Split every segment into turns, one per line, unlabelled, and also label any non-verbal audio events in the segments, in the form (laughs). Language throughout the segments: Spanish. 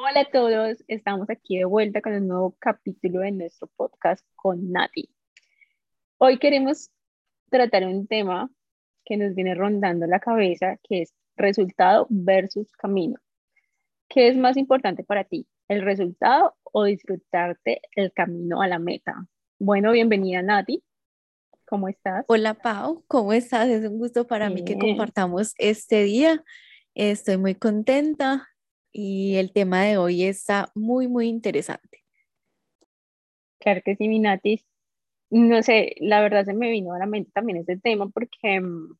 Hola a todos, estamos aquí de vuelta con un nuevo capítulo de nuestro podcast con Nati. Hoy queremos tratar un tema que nos viene rondando la cabeza, que es resultado versus camino. ¿Qué es más importante para ti, el resultado o disfrutarte el camino a la meta? Bueno, bienvenida Nati. ¿Cómo estás?
Hola Pau, ¿cómo estás? Es un gusto para mí que compartamos este día. Estoy muy contenta y el tema de hoy está muy, muy interesante.
Claro que sí, Minatis. No sé, la verdad se me vino a la mente también este tema porque, mm,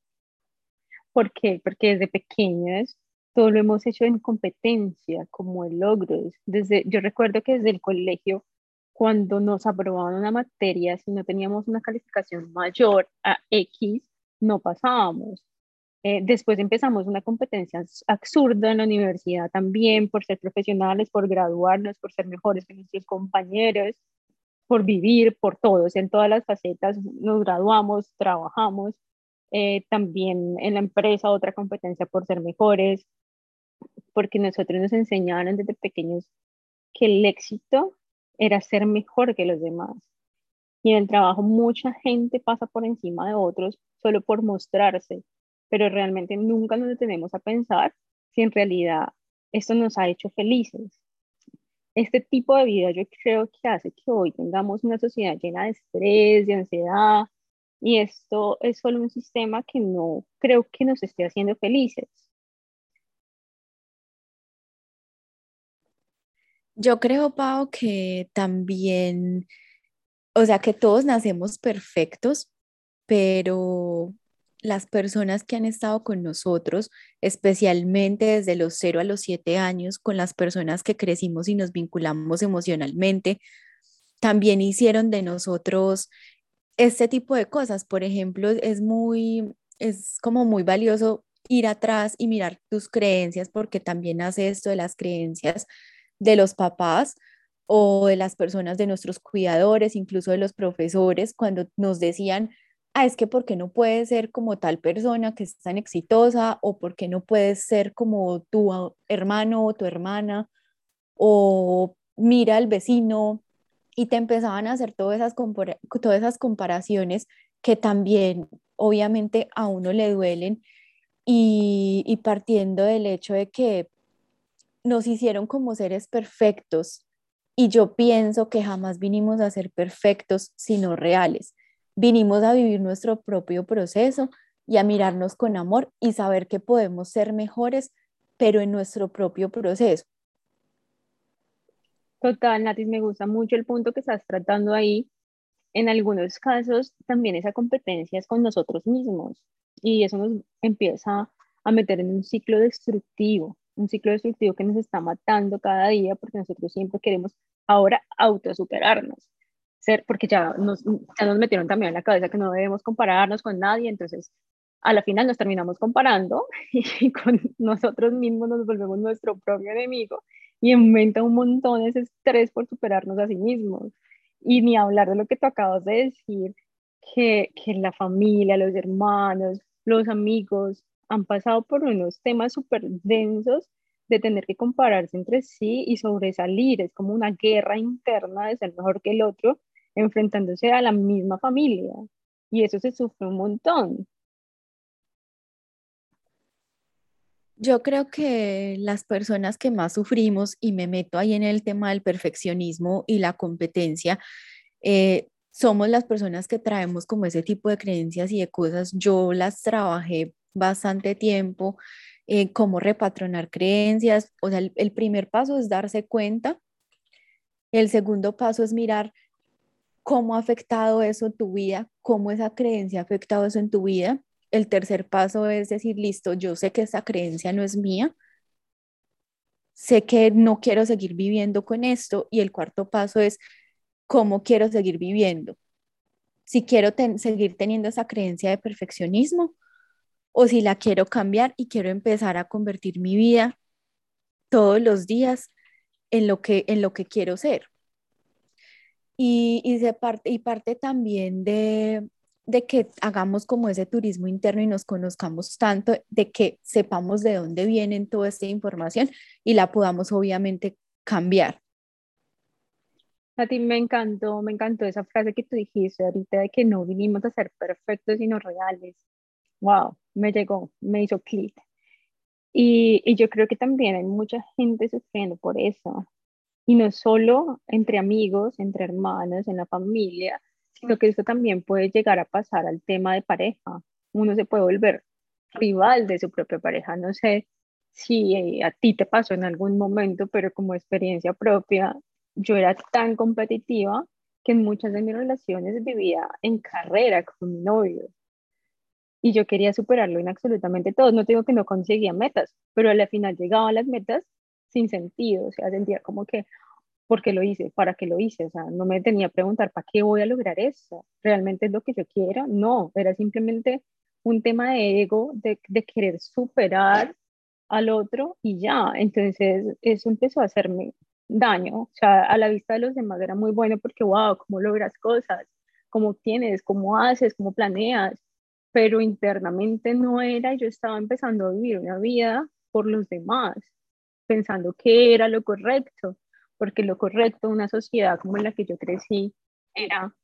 porque, porque desde pequeños todo lo hemos hecho en competencia, como el logro. Desde, yo recuerdo que desde el colegio, cuando nos aprobaban una materia, si no teníamos una calificación mayor a X, no pasábamos. Eh, después empezamos una competencia absurda en la universidad también por ser profesionales, por graduarnos, por ser mejores que nuestros compañeros, por vivir, por todos, en todas las facetas nos graduamos, trabajamos. Eh, también en la empresa otra competencia por ser mejores, porque nosotros nos enseñaron desde pequeños que el éxito era ser mejor que los demás. Y en el trabajo mucha gente pasa por encima de otros solo por mostrarse, pero realmente nunca nos detenemos a pensar si en realidad esto nos ha hecho felices. Este tipo de vida yo creo que hace que hoy tengamos una sociedad llena de estrés, de ansiedad, y esto es solo un sistema que no creo que nos esté haciendo felices.
Yo creo, Pau, que también, o sea, que todos nacemos perfectos, pero las personas que han estado con nosotros, especialmente desde los 0 a los 7 años, con las personas que crecimos y nos vinculamos emocionalmente, también hicieron de nosotros este tipo de cosas. Por ejemplo, es muy, es como muy valioso ir atrás y mirar tus creencias, porque también hace esto de las creencias de los papás o de las personas de nuestros cuidadores, incluso de los profesores, cuando nos decían, ah, es que ¿por qué no puedes ser como tal persona que es tan exitosa o por qué no puedes ser como tu hermano o tu hermana o mira al vecino y te empezaban a hacer todas esas, todas esas comparaciones que también obviamente a uno le duelen. Y, y partiendo del hecho de que nos hicieron como seres perfectos y yo pienso que jamás vinimos a ser perfectos, sino reales vinimos a vivir nuestro propio proceso y a mirarnos con amor y saber que podemos ser mejores, pero en nuestro propio proceso.
Total, Natis, me gusta mucho el punto que estás tratando ahí. En algunos casos también esa competencia es con nosotros mismos y eso nos empieza a meter en un ciclo destructivo, un ciclo destructivo que nos está matando cada día porque nosotros siempre queremos ahora autosuperarnos ser, porque ya nos, ya nos metieron también en la cabeza que no debemos compararnos con nadie, entonces a la final nos terminamos comparando (laughs) y con nosotros mismos nos volvemos nuestro propio enemigo y aumenta un montón ese estrés por superarnos a sí mismos. Y ni hablar de lo que tú acabas de decir, que, que la familia, los hermanos, los amigos han pasado por unos temas súper densos de tener que compararse entre sí y sobresalir. Es como una guerra interna de ser mejor que el otro enfrentándose a la misma familia. Y eso se sufre un montón.
Yo creo que las personas que más sufrimos, y me meto ahí en el tema del perfeccionismo y la competencia, eh, somos las personas que traemos como ese tipo de creencias y de cosas. Yo las trabajé bastante tiempo, eh, como repatronar creencias. O sea, el primer paso es darse cuenta. El segundo paso es mirar cómo ha afectado eso en tu vida, cómo esa creencia ha afectado eso en tu vida. El tercer paso es decir, listo, yo sé que esa creencia no es mía, sé que no quiero seguir viviendo con esto. Y el cuarto paso es cómo quiero seguir viviendo. Si quiero seguir teniendo esa creencia de perfeccionismo o si la quiero cambiar y quiero empezar a convertir mi vida todos los días en lo que, en lo que quiero ser. Y, y, parte, y parte también de, de que hagamos como ese turismo interno y nos conozcamos tanto, de que sepamos de dónde viene toda esta información y la podamos obviamente cambiar.
A ti me encantó, me encantó esa frase que tú dijiste ahorita de que no vinimos a ser perfectos, sino reales. Wow, me llegó, me hizo clic. Y, y yo creo que también hay mucha gente sufriendo por eso. Y no solo entre amigos, entre hermanos, en la familia, sino que eso también puede llegar a pasar al tema de pareja. Uno se puede volver rival de su propia pareja. No sé si eh, a ti te pasó en algún momento, pero como experiencia propia, yo era tan competitiva que en muchas de mis relaciones vivía en carrera con mi novio. Y yo quería superarlo en absolutamente todo. No digo que no conseguía metas, pero al final llegaba a las metas sin sentido. O sea, sentía como que, ¿por qué lo hice? ¿Para qué lo hice? O sea, no me tenía que preguntar, ¿para qué voy a lograr eso? ¿Realmente es lo que yo quiero? No, era simplemente un tema de ego, de, querer superar al otro y ya. Entonces, eso empezó a hacerme daño. O sea, a la vista de los demás era muy bueno porque, wow, cómo logras cosas, cómo tienes, cómo haces, cómo planeas, pero internamente no era, yo estaba empezando a vivir una vida por los demás, pensando que era lo correcto, porque lo correcto, una sociedad como en la que yo crecí, era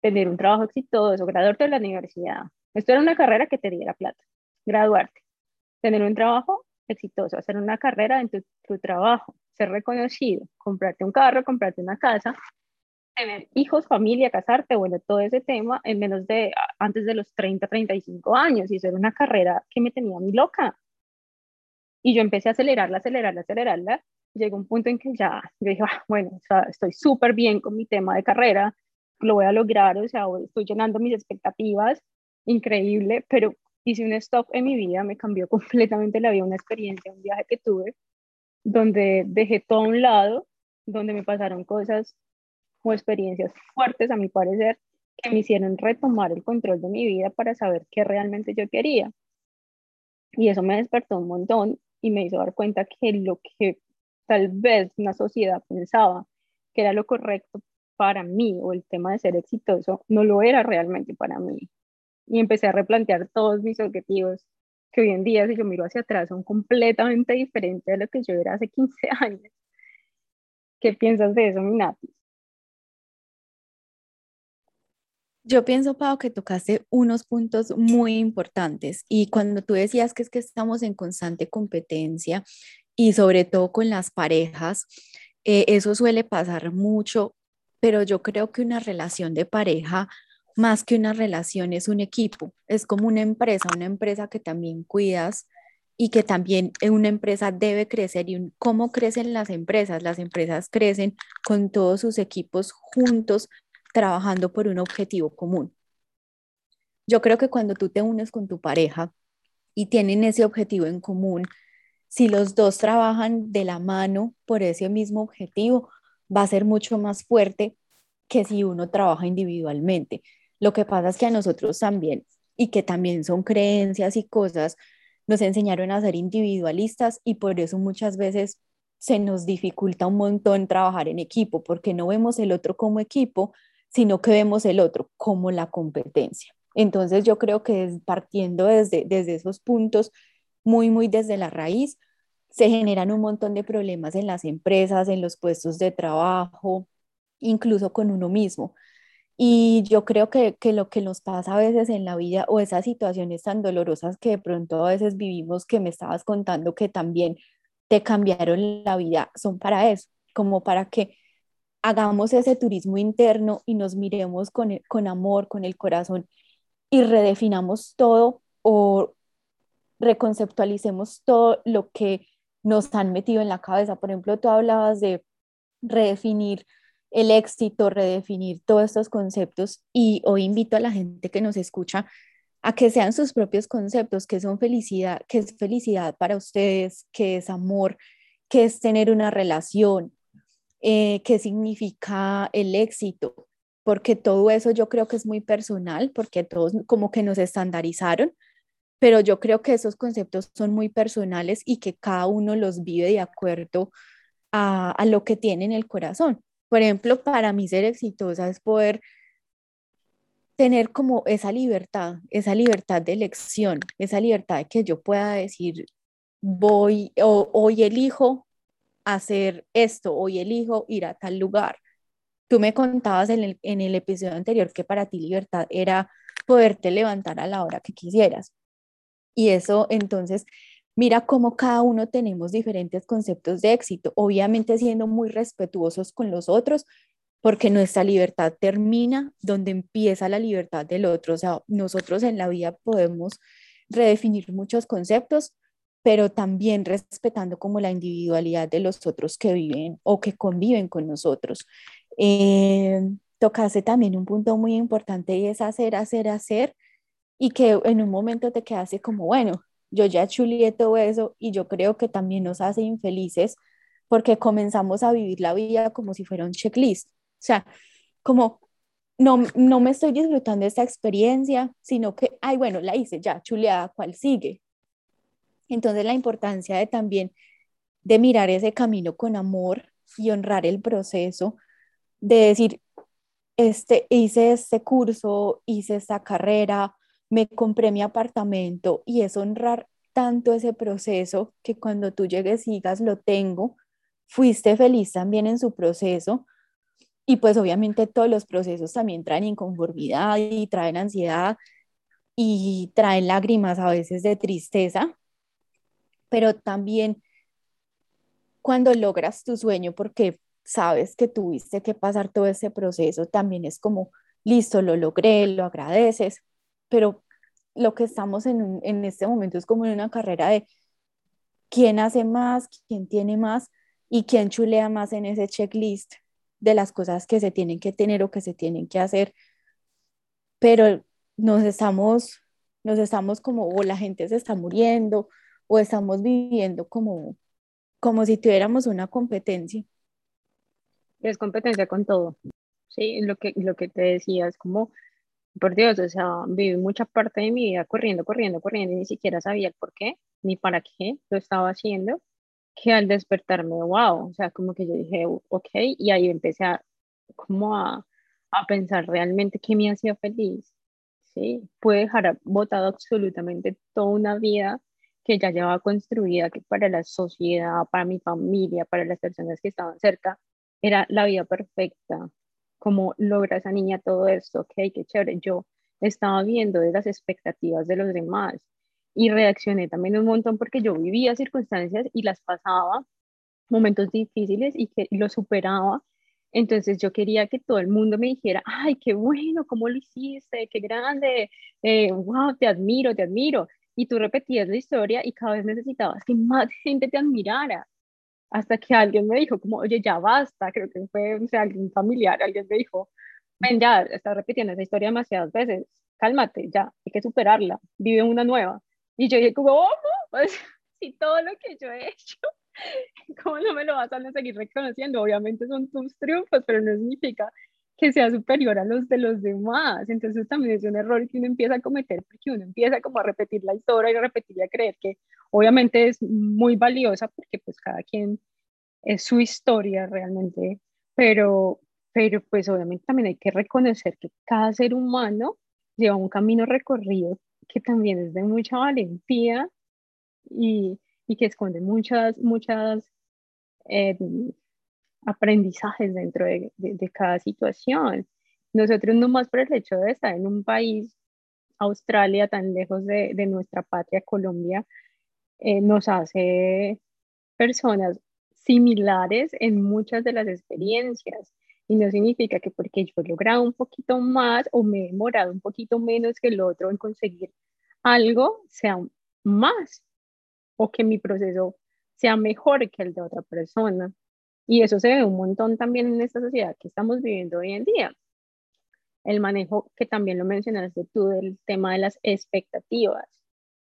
tener un trabajo exitoso, graduarte de la universidad. Esto era una carrera que te diera plata, graduarte, tener un trabajo exitoso, hacer una carrera en tu trabajo, ser reconocido, comprarte un carro, comprarte una casa, tener hijos, familia, casarte, bueno, todo ese tema en menos de antes de los 30, 35 años y eso era una carrera que me tenía muy loca. Y yo empecé a acelerarla, acelerarla, acelerarla. Llegó un punto en que ya, yo dije, ah, bueno, o sea, estoy súper bien con mi tema de carrera, lo voy a lograr, o sea, estoy llenando mis expectativas, increíble, pero hice un stop en mi vida, me cambió (laughs) completamente la vida, una experiencia, un viaje que tuve, donde dejé todo a un lado, donde me pasaron cosas o experiencias fuertes, a mi parecer, que me hicieron retomar el control de mi vida para saber qué realmente yo quería. Y eso me despertó un montón y me hizo dar cuenta que lo que tal vez una sociedad pensaba que era lo correcto para mí o el tema de ser exitoso, no lo era realmente para mí. Y empecé a replantear todos mis objetivos que hoy en día, si yo miro hacia atrás, son completamente diferentes de lo que yo era hace 15 (laughs) años. ¿Qué piensas de eso, Minati?
Yo pienso, Pau, que tocaste unos puntos muy importantes y cuando tú decías que es que estamos en constante competencia y sobre todo con las parejas, eh, eso suele pasar mucho, pero yo creo que una relación de pareja más que una relación, es un equipo, es como una empresa, una empresa que también cuidas y que también una empresa debe crecer. ¿Y cómo crecen las empresas? Las empresas crecen con todos sus equipos juntos, trabajando por un objetivo común. Yo creo que cuando tú te unes con tu pareja y tienen ese objetivo en común, si los dos trabajan de la mano por ese mismo objetivo, va a ser mucho más fuerte que si uno trabaja individualmente. Lo que pasa es que a nosotros también, y que también son creencias y cosas, nos enseñaron a ser individualistas y por eso muchas veces se nos dificulta un montón trabajar en equipo, porque no vemos el otro como equipo, sino que vemos el otro como la competencia. Entonces yo creo que partiendo desde, desde esos puntos, muy, muy desde la raíz, se generan un montón de problemas en las empresas, en los puestos de trabajo, incluso con uno mismo. Y yo creo que, que, lo que nos pasa a veces en la vida o esas situaciones tan dolorosas que de pronto a veces vivimos, que me estabas contando que también te cambiaron la vida, son para eso, como para que hagamos ese turismo interno y nos miremos con, e, con amor, con el corazón y redefinamos todo o reconceptualicemos todo lo que nos han metido en la cabeza. Por ejemplo, tú hablabas de redefinir el éxito, redefinir todos estos conceptos y hoy invito a la gente que nos escucha a que sean sus propios conceptos, que son felicidad, que es felicidad para ustedes, que es amor, que es tener una relación, eh, qué significa el éxito, porque todo eso yo creo que es muy personal, porque todos como que nos estandarizaron, pero yo creo que esos conceptos son muy personales y que cada uno los vive de acuerdo a, a lo que tiene en el corazón. Por ejemplo, para mí ser exitosa es poder tener como esa libertad, esa libertad de elección, esa libertad de que yo pueda decir, voy o hoy elijo hacer esto, hoy elijo ir a tal lugar. Tú me contabas en el, en el episodio anterior que para ti libertad era poderte levantar a la hora que quisieras. Y eso entonces, mira cómo cada uno tenemos diferentes conceptos de éxito, obviamente siendo muy respetuosos con los otros, porque nuestra libertad termina donde empieza la libertad del otro. O sea, nosotros en la vida podemos redefinir muchos conceptos, pero también respetando como la individualidad de los otros que viven o que conviven con nosotros. Eh, tocaste también un punto muy importante y es hacer, hacer, hacer y que en un momento te quedaste como, bueno, yo ya chulié todo eso y yo creo que también nos hace infelices porque comenzamos a vivir la vida como si fuera un checklist. O sea, como no, no me estoy disfrutando esta experiencia, sino que, ay, bueno, la hice ya, chuleada, ¿cuál sigue? Entonces la importancia de también de mirar ese camino con amor y honrar el proceso, de decir, este, hice este curso, hice esta carrera, me compré mi apartamento y es honrar tanto ese proceso que cuando tú llegues y digas, lo tengo, fuiste feliz también en su proceso. Y pues obviamente todos los procesos también traen inconformidad y traen ansiedad y traen lágrimas a veces de tristeza, pero también cuando logras tu sueño, porque sabes que tuviste que pasar todo ese proceso, también es como, listo, lo logré, lo agradeces, pero lo que estamos en, en este momento es como en una carrera de quién hace más, quién tiene más y quién chulea más en ese checklist de las cosas que se tienen que tener o que se tienen que hacer. Pero nos estamos, nos estamos como, o la gente se está muriendo, o estamos viviendo como, como si tuviéramos una competencia
es competencia con todo. Sí, lo que, lo que te decía es como, por Dios, o sea, viví mucha parte de mi vida corriendo, corriendo, corriendo y ni siquiera sabía el por qué ni para qué lo estaba haciendo, que al despertarme, wow, o sea, como que yo dije, ok, y ahí empecé a, como a, a pensar realmente qué me hacía feliz, ¿sí? Pude dejar botado absolutamente toda una vida que ya llevaba construida, que para la sociedad, para mi familia, para las personas que estaban cerca, era la vida perfecta, como logra esa niña todo esto, ok, qué chévere, yo estaba viendo de las expectativas de los demás y reaccioné también un montón porque yo vivía circunstancias y las pasaba, momentos difíciles y que lo superaba. Entonces yo quería que todo el mundo me dijera, ay, qué bueno, cómo lo hiciste, qué grande, eh, wow, te admiro, te admiro. Y tú repetías la historia y cada vez necesitabas que más (laughs) gente te admirara hasta que alguien me dijo como, oye, ya basta, creo que fue o sea, alguien familiar, alguien me dijo, ven, ya, estás repitiendo esa historia demasiadas veces, cálmate, ya, hay que superarla, vive una nueva. Y yo dije como. Pues, (laughs) si todo lo que yo he hecho, (laughs) ¿cómo no me lo vas a seguir reconociendo? Obviamente son tus triunfos, pero no significa que sea superior a los de los demás. Entonces también es un error que uno empieza a cometer porque uno empieza como a repetir la historia y a repetir y a creer que obviamente es muy valiosa porque pues cada quien es su historia realmente, pero, pero pues obviamente también hay que reconocer que cada ser humano lleva un camino recorrido que también es de mucha valentía y, y que esconde muchas, muchas eh, aprendizajes dentro de, de, cada situación. Nosotros no más por el hecho de estar en un país, Australia, tan lejos de, de nuestra patria, Colombia, eh, nos hace personas similares en muchas de las experiencias. Y no significa que porque yo he logrado un poquito más o me he demorado un poquito menos que el otro en conseguir algo, sea más o que mi proceso sea mejor que el de otra persona. Y eso se ve un montón también en esta sociedad que estamos viviendo hoy en día. El manejo, que también lo mencionaste tú, del tema de las expectativas.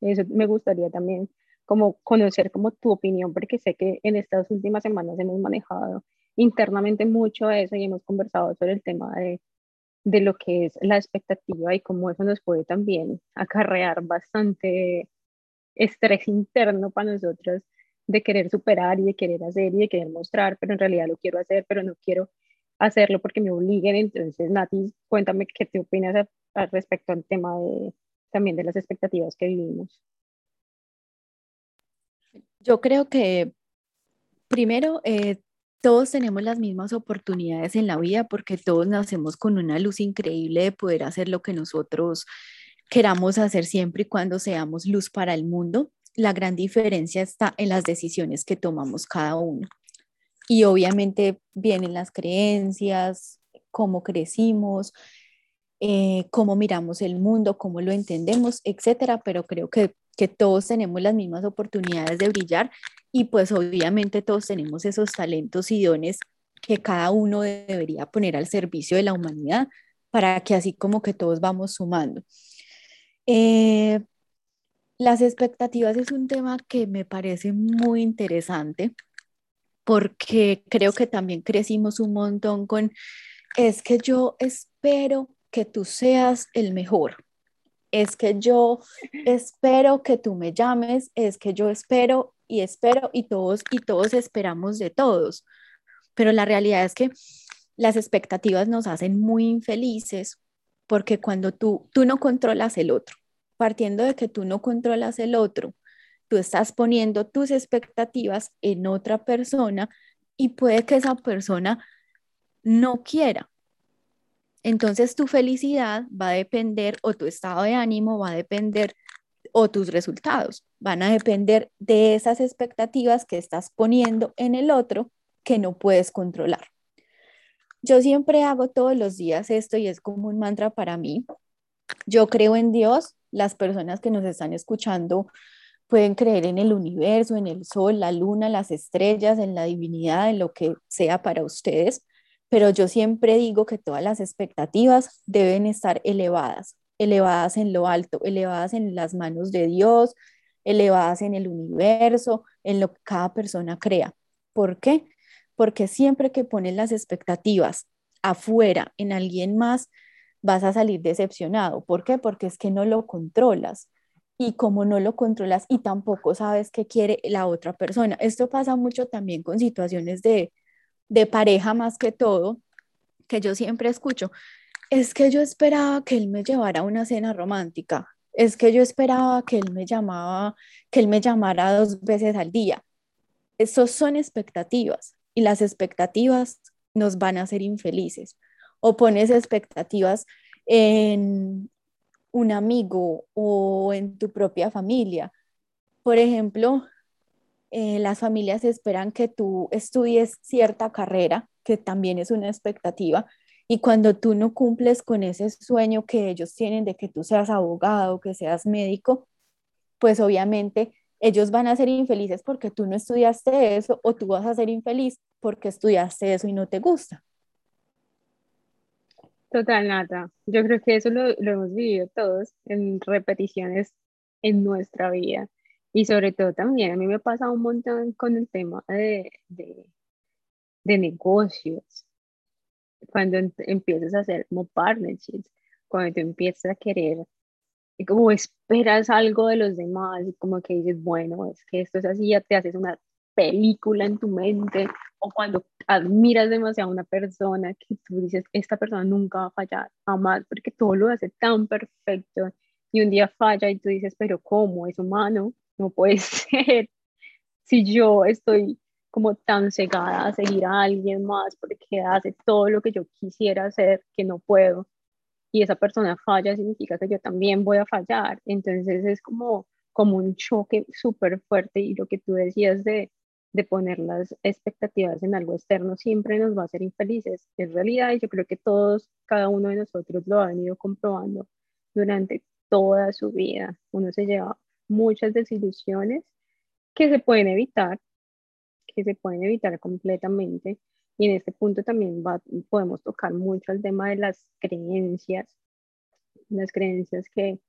Eso me gustaría también como conocer como tu opinión, porque sé que en estas últimas semanas hemos manejado internamente mucho eso y hemos conversado sobre el tema de, de lo que es la expectativa y cómo eso nos puede también acarrear bastante estrés interno para nosotros de querer superar y de querer hacer y de querer mostrar, pero en realidad lo quiero hacer, pero no quiero hacerlo porque me obliguen. Entonces, Nati, cuéntame qué te opinas al respecto al tema de, también de las expectativas que vivimos.
Yo creo que primero, eh, todos tenemos las mismas oportunidades en la vida porque todos nacemos con una luz increíble de poder hacer lo que nosotros queramos hacer siempre y cuando seamos luz para el mundo. La gran diferencia está en las decisiones que tomamos cada uno. Y obviamente vienen las creencias, cómo crecimos, eh, cómo miramos el mundo, cómo lo entendemos, etcétera, pero creo que, que todos tenemos las mismas oportunidades de brillar y pues obviamente todos tenemos esos talentos y dones que cada uno debería poner al servicio de la humanidad para que así como que todos vamos sumando. Eh, las expectativas es un tema que me parece muy interesante porque creo que también crecimos un montón con, es que yo espero que tú seas el mejor. Es que yo espero que tú me llames, es que yo espero y espero y todos y todos esperamos de todos. Pero la realidad es que las expectativas nos hacen muy infelices porque cuando tú tú no controlas el otro, partiendo de que tú no controlas el otro, tú estás poniendo tus expectativas en otra persona y puede que esa persona no quiera entonces tu felicidad va a depender o tu estado de ánimo va a depender o tus resultados van a depender de esas expectativas que estás poniendo en el otro que no puedes controlar. Yo siempre hago todos los días esto y es como un mantra para mí. Yo creo en Dios, las personas que nos están escuchando pueden creer en el universo, en el sol, la luna, las estrellas, en la divinidad, en lo que sea para ustedes pero yo siempre digo que todas las expectativas deben estar elevadas, elevadas en lo alto, elevadas en las manos de Dios, elevadas en el universo, en lo que cada persona crea. ¿Por qué? Porque siempre que pones las expectativas afuera en alguien más, vas a salir decepcionado. ¿Por qué? Porque es que no lo controlas. Y como no lo controlas y tampoco sabes qué quiere la otra persona. Esto pasa mucho también con situaciones de, de pareja más que todo, que yo siempre escucho, es que yo esperaba que él me llevara a una cena romántica, es que yo esperaba que él me llamaba, que él me llamara dos veces al día. Esas son expectativas y las expectativas nos van a hacer infelices. O pones expectativas en un amigo o en tu propia familia. Por ejemplo, eh, las familias esperan que tú estudies cierta carrera, que también es una expectativa, y cuando tú no cumples con ese sueño que ellos tienen de que tú seas abogado, que seas médico, pues obviamente ellos van a ser infelices porque tú no estudiaste eso o tú vas a ser infeliz porque estudiaste eso y no te gusta.
Total, Nata. Yo creo que eso lo, lo hemos vivido todos en repeticiones en nuestra vida. Y sobre todo también, a mí me pasa un montón con el tema de, de, de negocios. Cuando empiezas a hacer como partnerships, cuando tú empiezas a querer, y como esperas algo de los demás, y como que dices, bueno, es que esto es así, ya te haces una película en tu mente, o cuando admiras demasiado a una persona que tú dices, esta persona nunca va a fallar, jamás, porque todo lo hace tan perfecto, y un día falla y tú dices, pero ¿cómo? Es humano, no puede (laughs) ser. Si yo estoy como tan cegada a seguir a alguien más porque hace todo lo que yo quisiera hacer que no puedo y esa persona falla significa que yo también voy a fallar. Entonces es como, como un choque súper fuerte y lo que tú decías de, de poner las expectativas en algo externo siempre nos va a hacer infelices. Es realidad y yo creo que todos, cada uno de nosotros lo ha venido comprobando durante toda su vida. Uno se lleva muchas desilusiones que se pueden evitar, que se pueden evitar completamente. Y en este punto también podemos tocar mucho el tema de las creencias, las creencias que,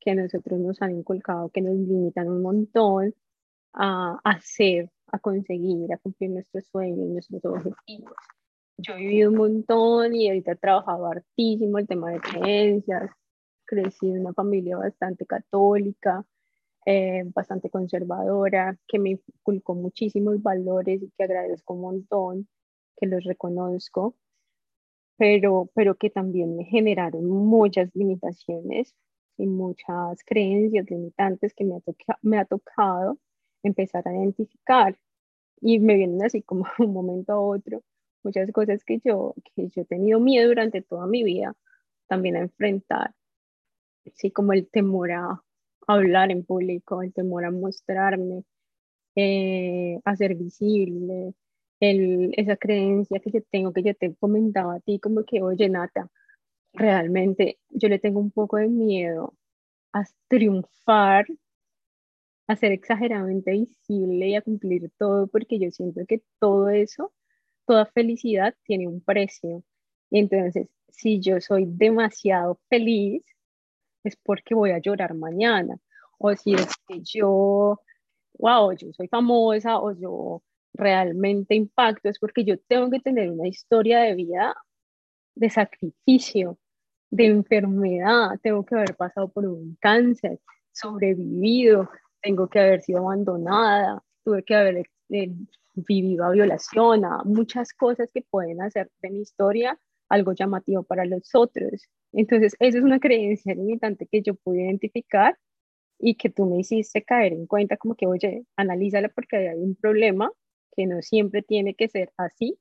que nosotros nos han inculcado, que nos limitan un montón a hacer, a conseguir, a cumplir nuestros sueños, nuestros objetivos. Yo he vivido un montón y ahorita he trabajado hartísimo el tema de creencias, crecí en una familia bastante católica, eh, bastante conservadora, que me inculcó muchísimos valores y que agradezco un montón, que los reconozco, pero, pero que también me generaron muchas limitaciones y muchas creencias limitantes que me ha, me ha tocado empezar a identificar. y me vienen así como (laughs) un momento a otro muchas cosas que yo, que yo he tenido miedo durante toda mi vida también a enfrentar, así como el temor a hablar en público, el temor a mostrarme, eh, a ser visible, el, esa creencia que yo tengo, que yo te comentaba a ti, como que, oye, Nata, realmente yo le tengo un poco de miedo a triunfar, a ser exageradamente visible y a cumplir todo, porque yo siento que todo eso, toda felicidad tiene un precio. Y entonces, si yo soy demasiado feliz, es porque voy a llorar mañana. O si es que yo, wow, yo soy famosa o yo realmente impacto, es porque yo tengo que tener una historia de vida de sacrificio, de enfermedad, tengo que haber pasado por un cáncer, sobrevivido, tengo que haber sido abandonada, tuve que haber eh, vivido a violación, a muchas cosas que pueden hacer de mi historia algo llamativo para los otros. Entonces, esa es una creencia limitante que yo pude identificar y que tú me hiciste caer en cuenta como que, oye, analízala porque hay un problema que no siempre tiene que ser así.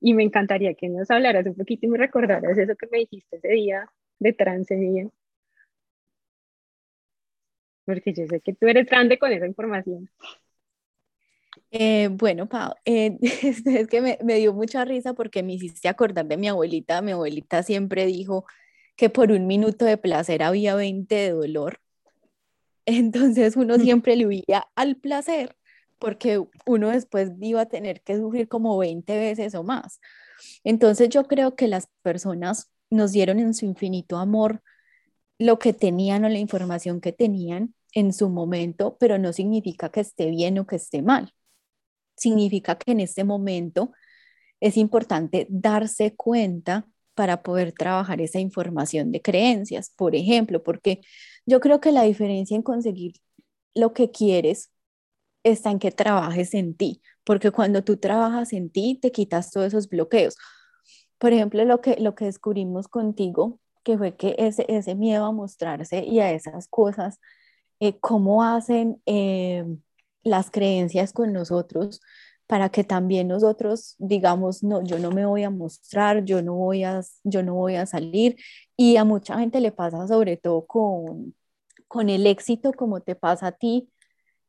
Y me encantaría que nos hablaras un poquito y me recordaras eso que me dijiste ese día de trance. Porque yo sé que tú eres grande con esa información.
Eh, bueno, Pau, eh, (laughs) es que me, me, dio mucha risa porque me hiciste acordar de mi abuelita. Mi abuelita siempre dijo que por un minuto de placer había 20 de dolor. (laughs) Entonces uno siempre le huía al placer porque uno después iba a tener que sufrir como 20 veces o más. Entonces yo creo que las personas nos dieron en su infinito amor lo que tenían o la información que tenían en su momento, pero no significa que esté bien o que esté mal significa que en este momento es importante darse cuenta para poder trabajar esa información de creencias, por ejemplo, porque yo creo que la diferencia en conseguir lo que quieres está en que trabajes en ti, porque cuando tú trabajas en ti te quitas todos esos bloqueos. Por ejemplo, lo que, lo que descubrimos contigo, que fue que ese, ese miedo a mostrarse y a esas cosas, eh, cómo hacen eh, las creencias con nosotros para que también nosotros digamos, no, yo no me voy a mostrar, yo no voy a, yo no voy a salir. Y a mucha gente le pasa sobre todo con, con el éxito, como te pasa a ti.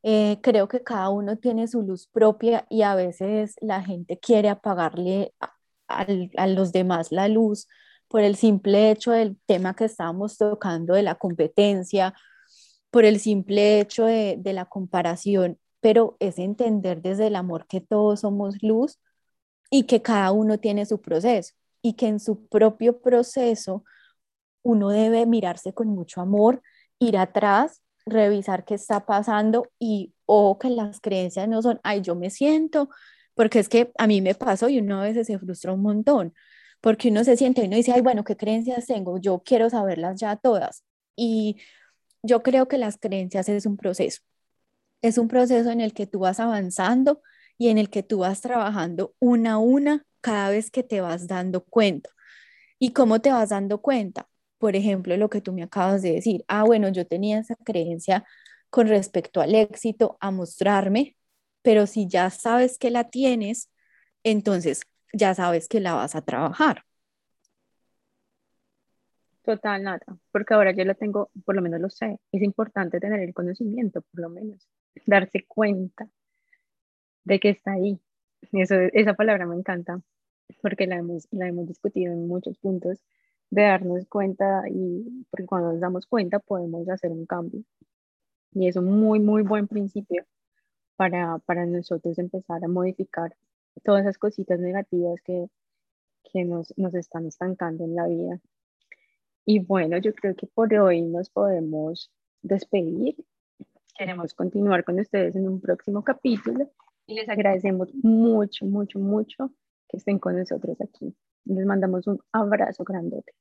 Eh, creo que cada uno tiene su luz propia y a veces la gente quiere apagarle a, a los demás la luz por el simple hecho del tema que estábamos tocando de la competencia por el simple hecho de, la comparación, pero es entender desde el amor que todos somos luz y que cada uno tiene su proceso y que en su propio proceso uno debe mirarse con mucho amor, ir atrás, revisar qué está pasando y o que las creencias no son, ay, yo me siento, porque es que a mí me pasó y uno a veces se frustra un montón, porque uno se siente y uno dice, ay, bueno, ¿qué creencias tengo? Yo quiero saberlas ya todas. Y yo creo que las creencias es un proceso. Es un proceso en el que tú vas avanzando y en el que tú vas trabajando una a una cada vez que te vas dando cuenta. ¿Y cómo te vas dando cuenta? Por ejemplo, lo que tú me acabas de decir. Ah, bueno, yo tenía esa creencia con respecto al éxito, a mostrarme, pero si ya sabes que la tienes, entonces ya sabes que la vas a trabajar.
Total, nada, porque ahora yo lo tengo, por lo menos lo sé. Es importante tener el conocimiento, por lo menos, darse cuenta de que está ahí. Esa palabra me encanta, porque la hemos, la hemos discutido en muchos puntos, de darnos cuenta y porque cuando nos damos cuenta podemos hacer un cambio. Y es un muy, muy buen principio para, para nosotros empezar a modificar todas esas cositas negativas que, que nos, nos están estancando en la vida. Y bueno, yo creo que por hoy nos podemos despedir. Queremos continuar con ustedes en un próximo capítulo y les agradecemos mucho, mucho, mucho que estén con nosotros aquí. Les mandamos un abrazo grandote.